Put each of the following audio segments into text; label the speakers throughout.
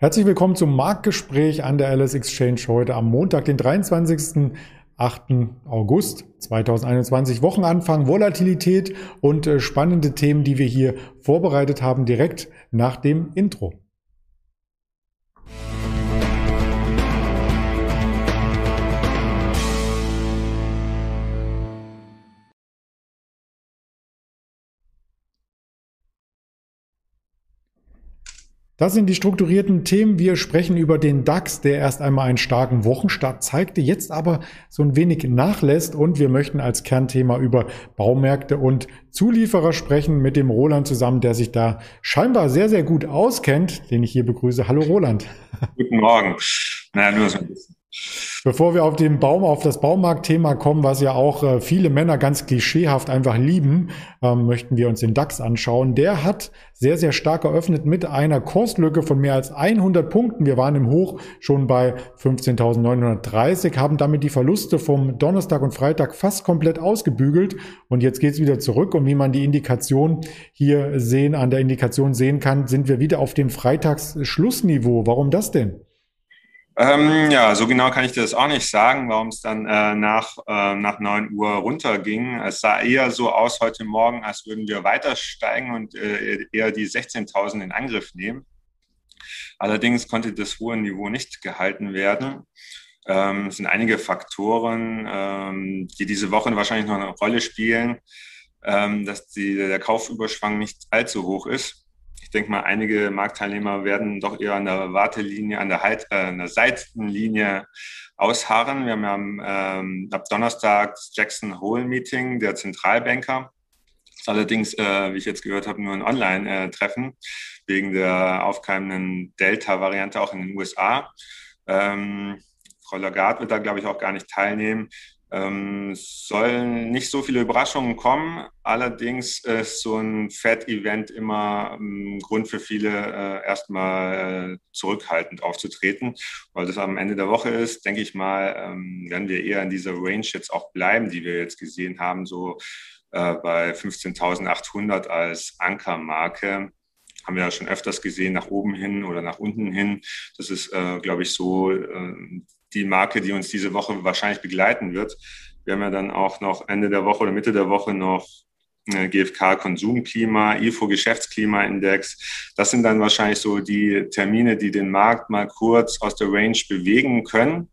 Speaker 1: Herzlich willkommen zum Marktgespräch an der Alice Exchange heute am Montag, den 23. 8. August 2021. Wochenanfang, Volatilität und äh, spannende Themen, die wir hier vorbereitet haben, direkt nach dem Intro. Das sind die strukturierten Themen. Wir sprechen über den DAX, der erst einmal einen starken Wochenstart zeigte, jetzt aber so ein wenig nachlässt. Und wir möchten als Kernthema über Baumärkte und Zulieferer sprechen mit dem Roland zusammen, der sich da scheinbar sehr, sehr gut auskennt, den ich hier begrüße. Hallo Roland.
Speaker 2: Guten Morgen. Naja, nur so ein bisschen.
Speaker 1: Bevor wir auf den Baum, auf das Baumarktthema kommen, was ja auch äh, viele Männer ganz klischeehaft einfach lieben, ähm, möchten wir uns den DAX anschauen. Der hat sehr, sehr stark eröffnet mit einer Kurslücke von mehr als 100 Punkten. Wir waren im Hoch schon bei 15.930, haben damit die Verluste vom Donnerstag und Freitag fast komplett ausgebügelt. Und jetzt geht's wieder zurück. Und wie man die Indikation hier sehen, an der Indikation sehen kann, sind wir wieder auf dem Freitagsschlussniveau. Warum das denn?
Speaker 2: Ähm, ja, so genau kann ich dir das auch nicht sagen, warum es dann äh, nach, äh, nach 9 Uhr runterging. Es sah eher so aus heute Morgen, als würden wir weiter steigen und äh, eher die 16.000 in Angriff nehmen. Allerdings konnte das hohe Niveau nicht gehalten werden. Ähm, es sind einige Faktoren, ähm, die diese Woche wahrscheinlich noch eine Rolle spielen, ähm, dass die, der Kaufüberschwang nicht allzu hoch ist ich denke mal, einige Marktteilnehmer werden doch eher an der Wartelinie, an der, halt, äh, an der Seitenlinie ausharren. Wir haben ähm, ab Donnerstag das Jackson Hole Meeting der Zentralbanker. Das ist allerdings, äh, wie ich jetzt gehört habe, nur ein Online-Treffen wegen der aufkeimenden Delta-Variante auch in den USA. Ähm, Frau Lagarde wird da, glaube ich, auch gar nicht teilnehmen. Ähm, sollen nicht so viele Überraschungen kommen. Allerdings ist so ein Fed-Event immer ähm, Grund für viele, äh, erstmal äh, zurückhaltend aufzutreten, weil das am Ende der Woche ist. Denke ich mal, ähm, werden wir eher in dieser Range jetzt auch bleiben, die wir jetzt gesehen haben, so äh, bei 15.800 als Ankermarke haben wir ja schon öfters gesehen, nach oben hin oder nach unten hin. Das ist, äh, glaube ich, so äh, die Marke, die uns diese Woche wahrscheinlich begleiten wird. Wir haben ja dann auch noch Ende der Woche oder Mitte der Woche noch äh, GfK Konsumklima, IFO Geschäftsklimaindex. Das sind dann wahrscheinlich so die Termine, die den Markt mal kurz aus der Range bewegen können.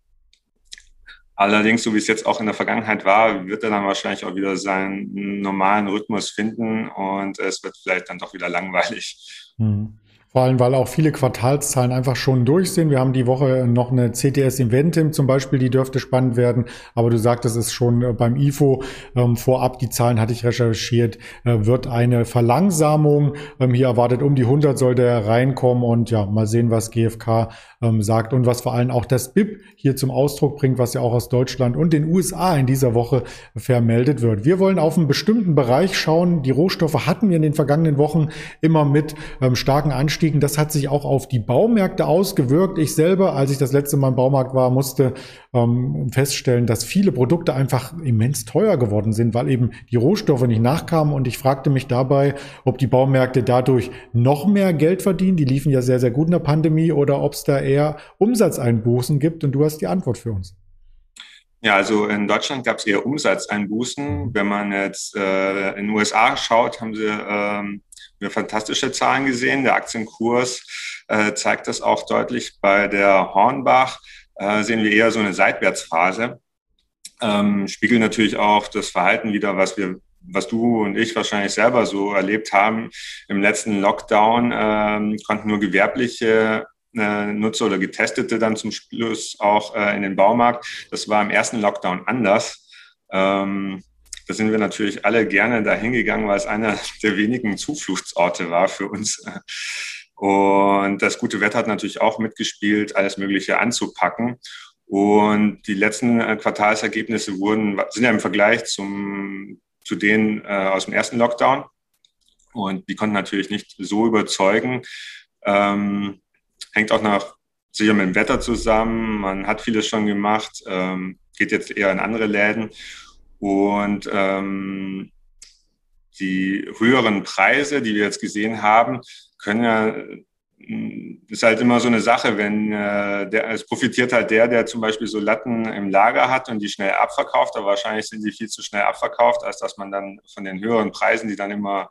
Speaker 2: Allerdings, so wie es jetzt auch in der Vergangenheit war, wird er dann wahrscheinlich auch wieder seinen normalen Rhythmus finden und es wird vielleicht dann doch wieder langweilig.
Speaker 1: Hm. Vor allem, weil auch viele Quartalszahlen einfach schon durch sind. Wir haben die Woche noch eine CTS Inventim zum Beispiel, die dürfte spannend werden. Aber du sagtest es schon äh, beim IFO ähm, vorab, die Zahlen hatte ich recherchiert, äh, wird eine Verlangsamung. Ähm, hier erwartet um die 100 sollte er reinkommen und ja, mal sehen, was GfK ähm, sagt und was vor allem auch das BIP hier zum Ausdruck bringt, was ja auch aus Deutschland und den USA in dieser Woche vermeldet wird. Wir wollen auf einen bestimmten Bereich schauen. Die Rohstoffe hatten wir in den vergangenen Wochen immer mit ähm, starken Anstiegen angestiegen. Das hat sich auch auf die Baumärkte ausgewirkt. Ich selber, als ich das letzte Mal im Baumarkt war, musste ähm, feststellen, dass viele Produkte einfach immens teuer geworden sind, weil eben die Rohstoffe nicht nachkamen. Und ich fragte mich dabei, ob die Baumärkte dadurch noch mehr Geld verdienen. Die liefen ja sehr, sehr gut in der Pandemie oder ob es da eher Umsatzeinbußen gibt. Und du hast die Antwort für uns.
Speaker 2: Ja, also in Deutschland gab es eher Umsatzeinbußen. Wenn man jetzt äh, in den USA schaut, haben sie ähm, wir fantastische Zahlen gesehen. Der Aktienkurs äh, zeigt das auch deutlich. Bei der Hornbach äh, sehen wir eher so eine Seitwärtsphase. Ähm, spiegelt natürlich auch das Verhalten wieder, was wir was du und ich wahrscheinlich selber so erlebt haben. Im letzten Lockdown ähm, konnten nur gewerbliche äh, Nutzer oder Getestete dann zum Schluss auch äh, in den Baumarkt. Das war im ersten Lockdown anders. Ähm, da sind wir natürlich alle gerne dahin gegangen, weil es einer der wenigen Zufluchtsorte war für uns. Und das gute Wetter hat natürlich auch mitgespielt, alles Mögliche anzupacken. Und die letzten äh, Quartalsergebnisse wurden, sind ja im Vergleich zum, zu denen äh, aus dem ersten Lockdown. Und die konnten natürlich nicht so überzeugen. Ähm, hängt auch nach sicher mit dem Wetter zusammen. Man hat vieles schon gemacht, ähm, geht jetzt eher in andere Läden. Und ähm, die höheren Preise, die wir jetzt gesehen haben, können ja ist halt immer so eine Sache, wenn äh, der, es profitiert halt der, der zum Beispiel so Latten im Lager hat und die schnell abverkauft, aber wahrscheinlich sind die viel zu schnell abverkauft, als dass man dann von den höheren Preisen, die dann immer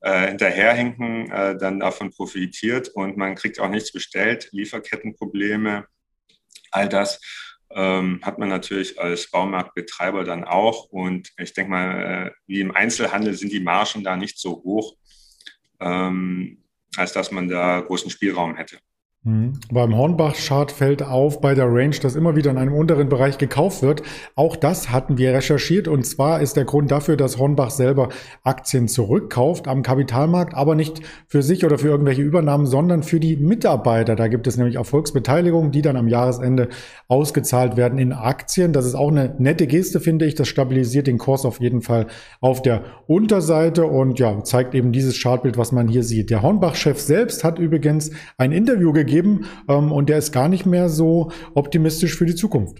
Speaker 2: äh, hinterherhinken, äh, dann davon profitiert. Und man kriegt auch nichts bestellt, Lieferkettenprobleme, all das ähm, hat man natürlich als Baumarktbetreiber dann auch und ich denke mal, äh, wie im Einzelhandel sind die Margen da nicht so hoch. Ähm, als dass man da großen Spielraum hätte.
Speaker 1: Mhm. Beim Hornbach-Chart fällt auf bei der Range, dass immer wieder in einem unteren Bereich gekauft wird. Auch das hatten wir recherchiert und zwar ist der Grund dafür, dass Hornbach selber Aktien zurückkauft am Kapitalmarkt, aber nicht für sich oder für irgendwelche Übernahmen, sondern für die Mitarbeiter. Da gibt es nämlich Erfolgsbeteiligungen, die dann am Jahresende ausgezahlt werden in Aktien. Das ist auch eine nette Geste, finde ich. Das stabilisiert den Kurs auf jeden Fall auf der Unterseite und ja, zeigt eben dieses Chartbild, was man hier sieht. Der Hornbach-Chef selbst hat übrigens ein Interview gegeben geben ähm, und der ist gar nicht mehr so optimistisch für die Zukunft.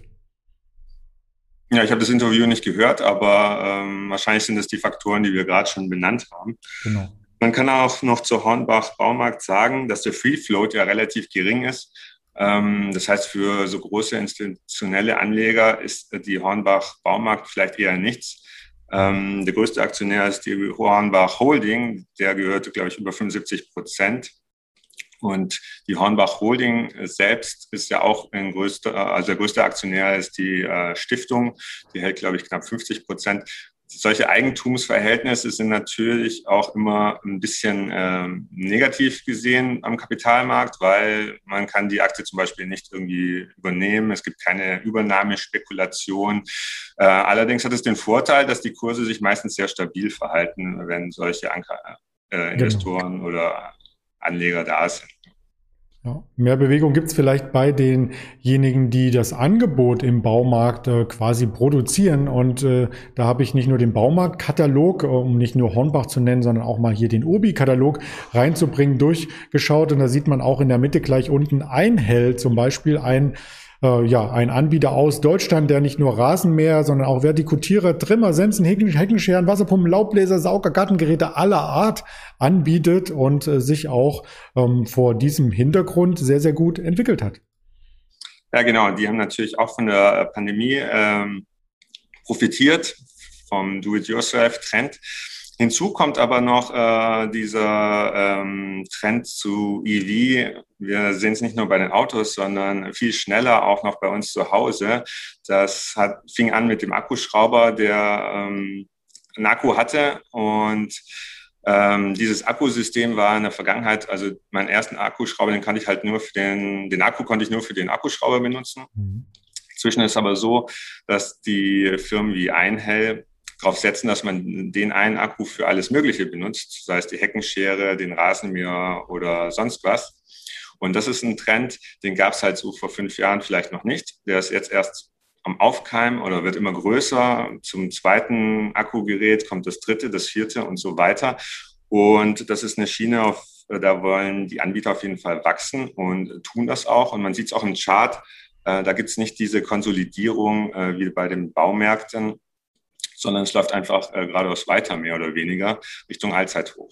Speaker 2: Ja, ich habe das Interview nicht gehört, aber ähm, wahrscheinlich sind das die Faktoren, die wir gerade schon benannt haben. Genau. Man kann auch noch zur Hornbach Baumarkt sagen, dass der Free Float ja relativ gering ist. Ähm, das heißt, für so große institutionelle Anleger ist die Hornbach Baumarkt vielleicht eher nichts. Ähm, der größte Aktionär ist die Hornbach Holding, der gehört, glaube ich, über 75 Prozent und die Hornbach Holding selbst ist ja auch ein größter, also der größte Aktionär ist die äh, Stiftung. Die hält, glaube ich, knapp 50 Prozent. Solche Eigentumsverhältnisse sind natürlich auch immer ein bisschen äh, negativ gesehen am Kapitalmarkt, weil man kann die Aktie zum Beispiel nicht irgendwie übernehmen. Es gibt keine Übernahmespekulation. Äh, allerdings hat es den Vorteil, dass die Kurse sich meistens sehr stabil verhalten, wenn solche Anker, äh, Investoren genau. oder Anleger da sind.
Speaker 1: Ja, mehr Bewegung gibt es vielleicht bei denjenigen, die das Angebot im Baumarkt äh, quasi produzieren. Und äh, da habe ich nicht nur den Baumarktkatalog, äh, um nicht nur Hornbach zu nennen, sondern auch mal hier den Obi-Katalog reinzubringen, durchgeschaut. Und da sieht man auch in der Mitte gleich unten ein Hell zum Beispiel ein äh, ja, ein Anbieter aus Deutschland, der nicht nur Rasenmäher, sondern auch Vertikutierer, Trimmer, Sensen, Heckenscheren, Wasserpumpen, Laubbläser, Sauger, Gartengeräte aller Art anbietet und äh, sich auch ähm, vor diesem Hintergrund sehr, sehr gut entwickelt hat.
Speaker 2: Ja, genau. Die haben natürlich auch von der Pandemie ähm, profitiert, vom Do-it-yourself-Trend. Hinzu kommt aber noch äh, dieser ähm, Trend zu EV. Wir sehen es nicht nur bei den Autos, sondern viel schneller auch noch bei uns zu Hause. Das hat, fing an mit dem Akkuschrauber, der ähm, einen Akku hatte und ähm, dieses Akkusystem war in der Vergangenheit, also meinen ersten Akkuschrauber, den kannte ich halt nur für den, den Akku konnte ich nur für den Akkuschrauber benutzen. Mhm. Inzwischen ist aber so, dass die Firmen wie Einhell darauf setzen, dass man den einen Akku für alles Mögliche benutzt, sei es die Heckenschere, den Rasenmäher oder sonst was. Und das ist ein Trend, den gab es halt so vor fünf Jahren vielleicht noch nicht. Der ist jetzt erst am Aufkeimen oder wird immer größer. Zum zweiten Akkugerät kommt das dritte, das vierte und so weiter. Und das ist eine Schiene, auf, da wollen die Anbieter auf jeden Fall wachsen und tun das auch. Und man sieht es auch im Chart, äh, da gibt es nicht diese Konsolidierung äh, wie bei den Baumärkten, sondern es läuft einfach äh, geradeaus weiter, mehr oder weniger, Richtung Allzeithoch.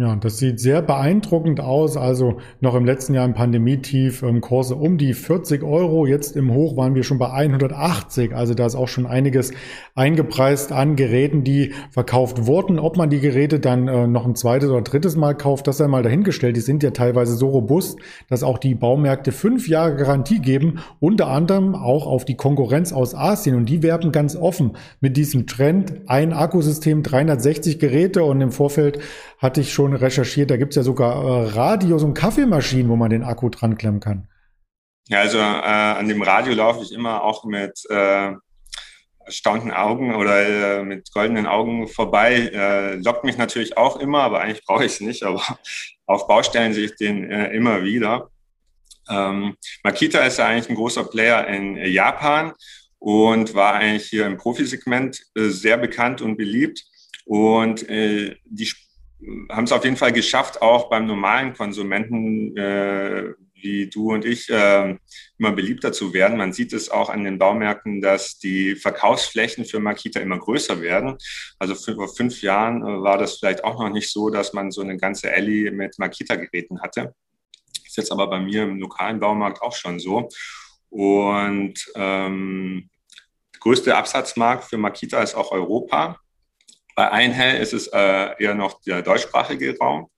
Speaker 1: Ja, das sieht sehr beeindruckend aus. Also noch im letzten Jahr im Pandemietief ähm, Kurse um die 40 Euro. Jetzt im Hoch waren wir schon bei 180. Also da ist auch schon einiges eingepreist an Geräten, die verkauft wurden. Ob man die Geräte dann äh, noch ein zweites oder drittes Mal kauft, das sei mal dahingestellt. Die sind ja teilweise so robust, dass auch die Baumärkte fünf Jahre Garantie geben. Unter anderem auch auf die Konkurrenz aus Asien. Und die werben ganz offen mit diesem Trend. Ein Akkusystem, 360 Geräte. Und im Vorfeld hatte ich schon recherchiert, da gibt es ja sogar äh, Radios und Kaffeemaschinen, wo man den Akku dran klemmen kann.
Speaker 2: Ja, also äh, an dem Radio laufe ich immer auch mit äh, erstaunten Augen oder äh, mit goldenen Augen vorbei. Äh, lockt mich natürlich auch immer, aber eigentlich brauche ich es nicht. Aber auf Baustellen sehe ich den äh, immer wieder. Ähm, Makita ist ja eigentlich ein großer Player in Japan und war eigentlich hier im Profisegment äh, sehr bekannt und beliebt. Und äh, die haben es auf jeden Fall geschafft, auch beim normalen Konsumenten äh, wie du und ich äh, immer beliebter zu werden. Man sieht es auch an den Baumärkten, dass die Verkaufsflächen für Makita immer größer werden. Also vor fünf Jahren äh, war das vielleicht auch noch nicht so, dass man so eine ganze Alley mit Makita-Geräten hatte. jetzt aber bei mir im lokalen Baumarkt auch schon so. Und ähm, der größte Absatzmarkt für Makita ist auch Europa. Bei Einhell ist es äh, eher noch der deutschsprachige Raum.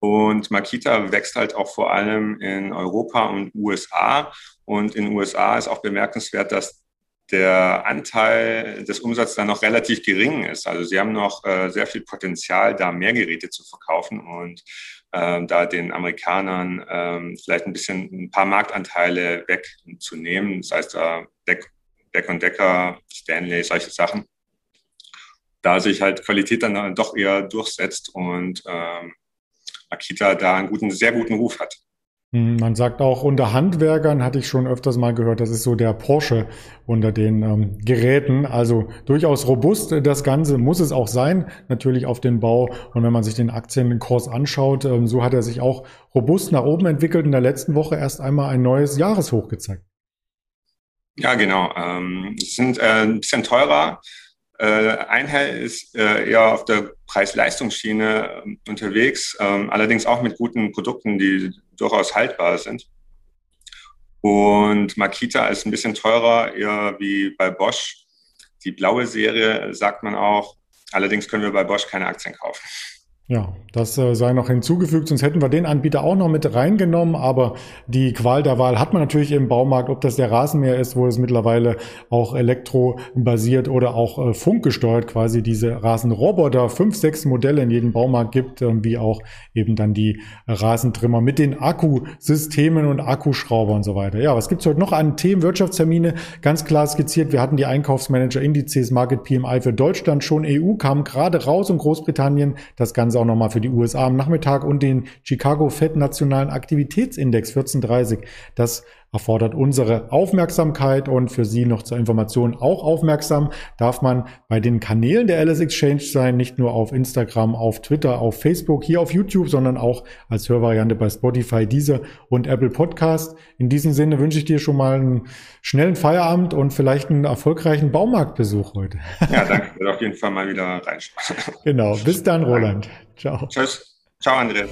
Speaker 2: Und Makita wächst halt auch vor allem in Europa und USA. Und in USA ist auch bemerkenswert, dass der Anteil des Umsatzes dann noch relativ gering ist. Also sie haben noch äh, sehr viel Potenzial, da mehr Geräte zu verkaufen und äh, da den Amerikanern äh, vielleicht ein bisschen ein paar Marktanteile wegzunehmen. Das heißt, äh, Deck, Deck und Decker, Stanley, solche Sachen. Da sich halt Qualität dann doch eher durchsetzt und ähm, Akita da einen guten, sehr guten Ruf hat.
Speaker 1: Hm, man sagt auch, unter Handwerkern hatte ich schon öfters mal gehört, das ist so der Porsche unter den ähm, Geräten. Also durchaus robust das Ganze muss es auch sein, natürlich auf den Bau. Und wenn man sich den Aktienkurs anschaut, ähm, so hat er sich auch robust nach oben entwickelt. In der letzten Woche erst einmal ein neues Jahreshoch gezeigt.
Speaker 2: Ja, genau. Ähm, sind äh, ein bisschen teurer äh, Einhell ist äh, eher auf der Preis-Leistungsschiene ähm, unterwegs, ähm, allerdings auch mit guten Produkten, die durchaus haltbar sind. Und Makita ist ein bisschen teurer, eher wie bei Bosch. Die blaue Serie sagt man auch. Allerdings können wir bei Bosch keine Aktien kaufen.
Speaker 1: Ja, das äh, sei noch hinzugefügt, sonst hätten wir den Anbieter auch noch mit reingenommen. Aber die Qual der Wahl hat man natürlich im Baumarkt, ob das der Rasenmäher ist, wo es mittlerweile auch elektrobasiert oder auch äh, funkgesteuert quasi diese Rasenroboter, fünf, sechs Modelle in jedem Baumarkt gibt, äh, wie auch eben dann die Rasentrimmer mit den Akkusystemen und Akkuschrauber und so weiter. Ja, was gibt's heute noch an Themen, Wirtschaftstermine? Ganz klar skizziert, wir hatten die Einkaufsmanager-Indizes Market PMI für Deutschland schon, EU kam gerade raus und Großbritannien das Ganze auch nochmal für die USA am Nachmittag und den Chicago Fed Nationalen Aktivitätsindex 1430. Das erfordert unsere Aufmerksamkeit und für Sie noch zur Information auch aufmerksam darf man bei den Kanälen der LS Exchange sein, nicht nur auf Instagram, auf Twitter, auf Facebook, hier auf YouTube, sondern auch als Hörvariante bei Spotify, Deezer und Apple Podcast. In diesem Sinne wünsche ich dir schon mal einen schnellen Feierabend und vielleicht einen erfolgreichen Baumarktbesuch heute.
Speaker 2: Ja, danke. Ich werde auf jeden Fall mal wieder reinschauen.
Speaker 1: Genau. Bis dann, Roland.
Speaker 2: Ciao. Tschüss. Ciao, Andreas.